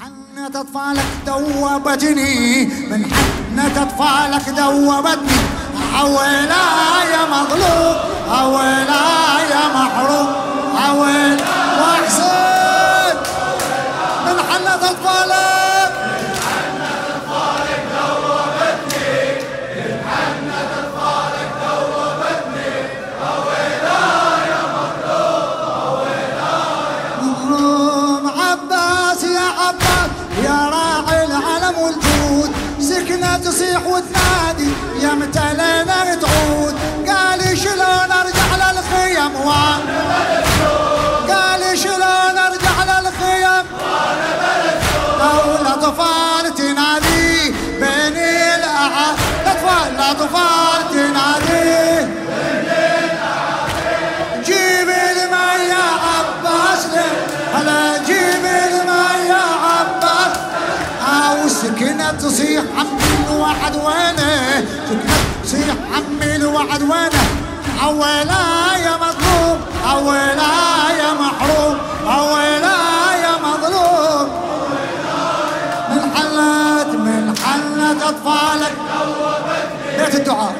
حنة أطفالك دوبتني. من حنة أطفالك دوبتني. أولا يا مظلوم أولا يا محروم أولا تصيح وتنادي يا متلنا تعود قال شلون أرجع للخيم وأنا قال شلون أرجع للخيم وأنا الاطفال تنادي بين الاعاد الاطفال الاطفال تنادي سكنة تصيح عمي الوعد وينه؟ سكنة تصيح عمي الوعد وينه؟ أولا يا مظلوم أولا يا محروم أولا يا مظلوم. من حلت من حلت أطفالك. بيت الدعاء.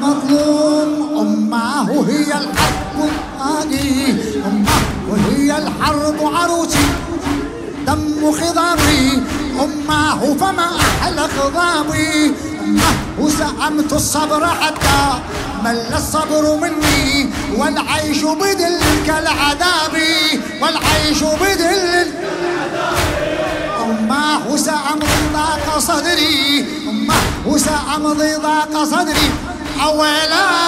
مظلوم أمه هي الحرب آني أمه وهي الحرب عروسي. دم خضامي أمه فما أحلى خضامي أمه سأمت الصبر حتى مل الصبر مني. والعيش بدلك العذاب. والعيش بدل أمه سأمضي ضاق صدري. أمه سأمضي ضاق صدري. أولا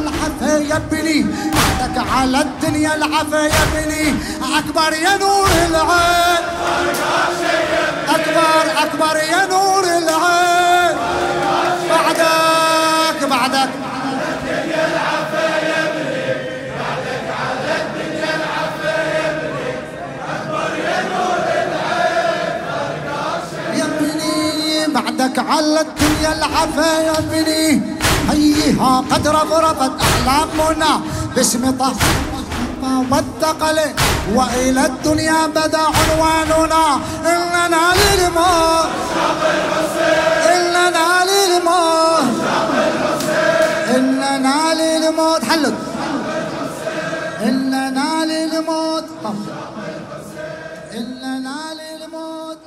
يا ابني بعدك على الدنيا العفا يا ابني أكبر يا نور العين. أكبر أكبر يا نور العين. بعدك بعدك. بعدك على الدنيا العفا يا ابني هيها قد رفرفت أحلامنا باسم طه والثقل وإلى الدنيا بدا عنواننا. إننا للموت. إننا للموت. إننا للموت. حلت إننا للموت. إننا للموت.